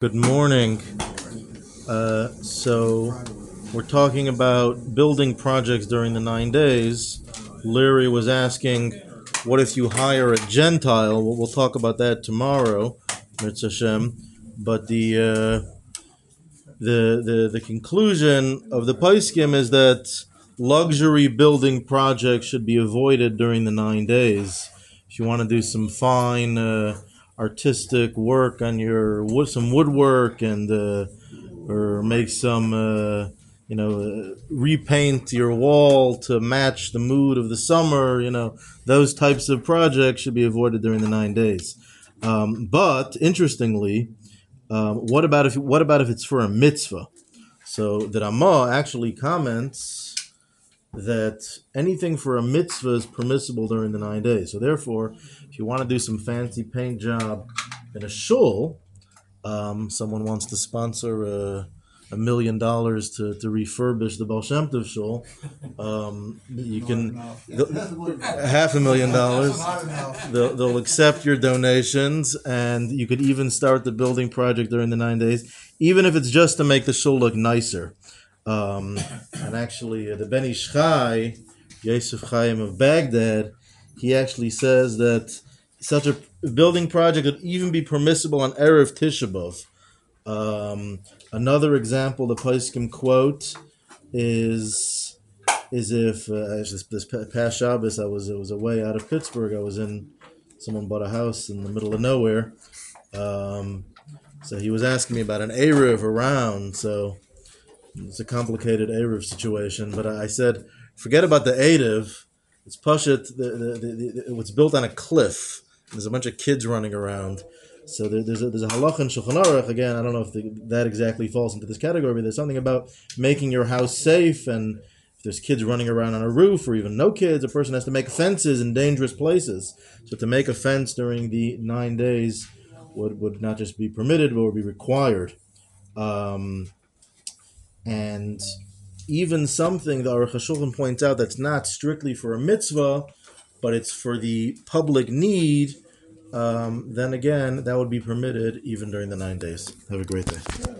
Good morning. Uh, so we're talking about building projects during the nine days. Larry was asking, what if you hire a Gentile? We'll, we'll talk about that tomorrow, Mitzvah Hashem. But the, uh, the the the conclusion of the Poskim is that luxury building projects should be avoided during the nine days. If you want to do some fine. Uh, artistic work on your wood, some woodwork, and uh, or make some uh, you know uh, repaint your wall to match the mood of the summer. You know those types of projects should be avoided during the nine days. Um, but interestingly, um, what about if what about if it's for a mitzvah? So the Ramah actually comments that anything for a mitzvah is permissible during the nine days. So therefore, if you want to do some fancy paint job in a shul, um, someone wants to sponsor a, a, million dollars to, to refurbish the Baal Shem Tov shul, um, you can half a million dollars. They'll, they'll accept your donations, and you could even start the building project during the nine days, even if it's just to make the shul look nicer. Um, and actually, uh, the Ben Ish Chai, Yosef Chaim of Baghdad, he actually says that such a building project could even be permissible on Erev Tisha B'Av. Um, another example the Poskim quote is is if uh, this, this past Shabbos I was I was away out of Pittsburgh. I was in someone bought a house in the middle of nowhere. Um, so he was asking me about an Eruv around. So it's a complicated Eruv situation, but I said, forget about the Eruv. It's Pashut, the, the, the, the, it's built on a cliff. There's a bunch of kids running around. So there, there's, a, there's a halach in Shulchan Aruch, again, I don't know if the, that exactly falls into this category, but there's something about making your house safe and if there's kids running around on a roof or even no kids, a person has to make fences in dangerous places. So to make a fence during the nine days would, would not just be permitted, but would be required. Um, and even something the Aruch HaShulchan points out that's not strictly for a mitzvah, but it's for the public need, um, then again, that would be permitted even during the nine days. Have a great day.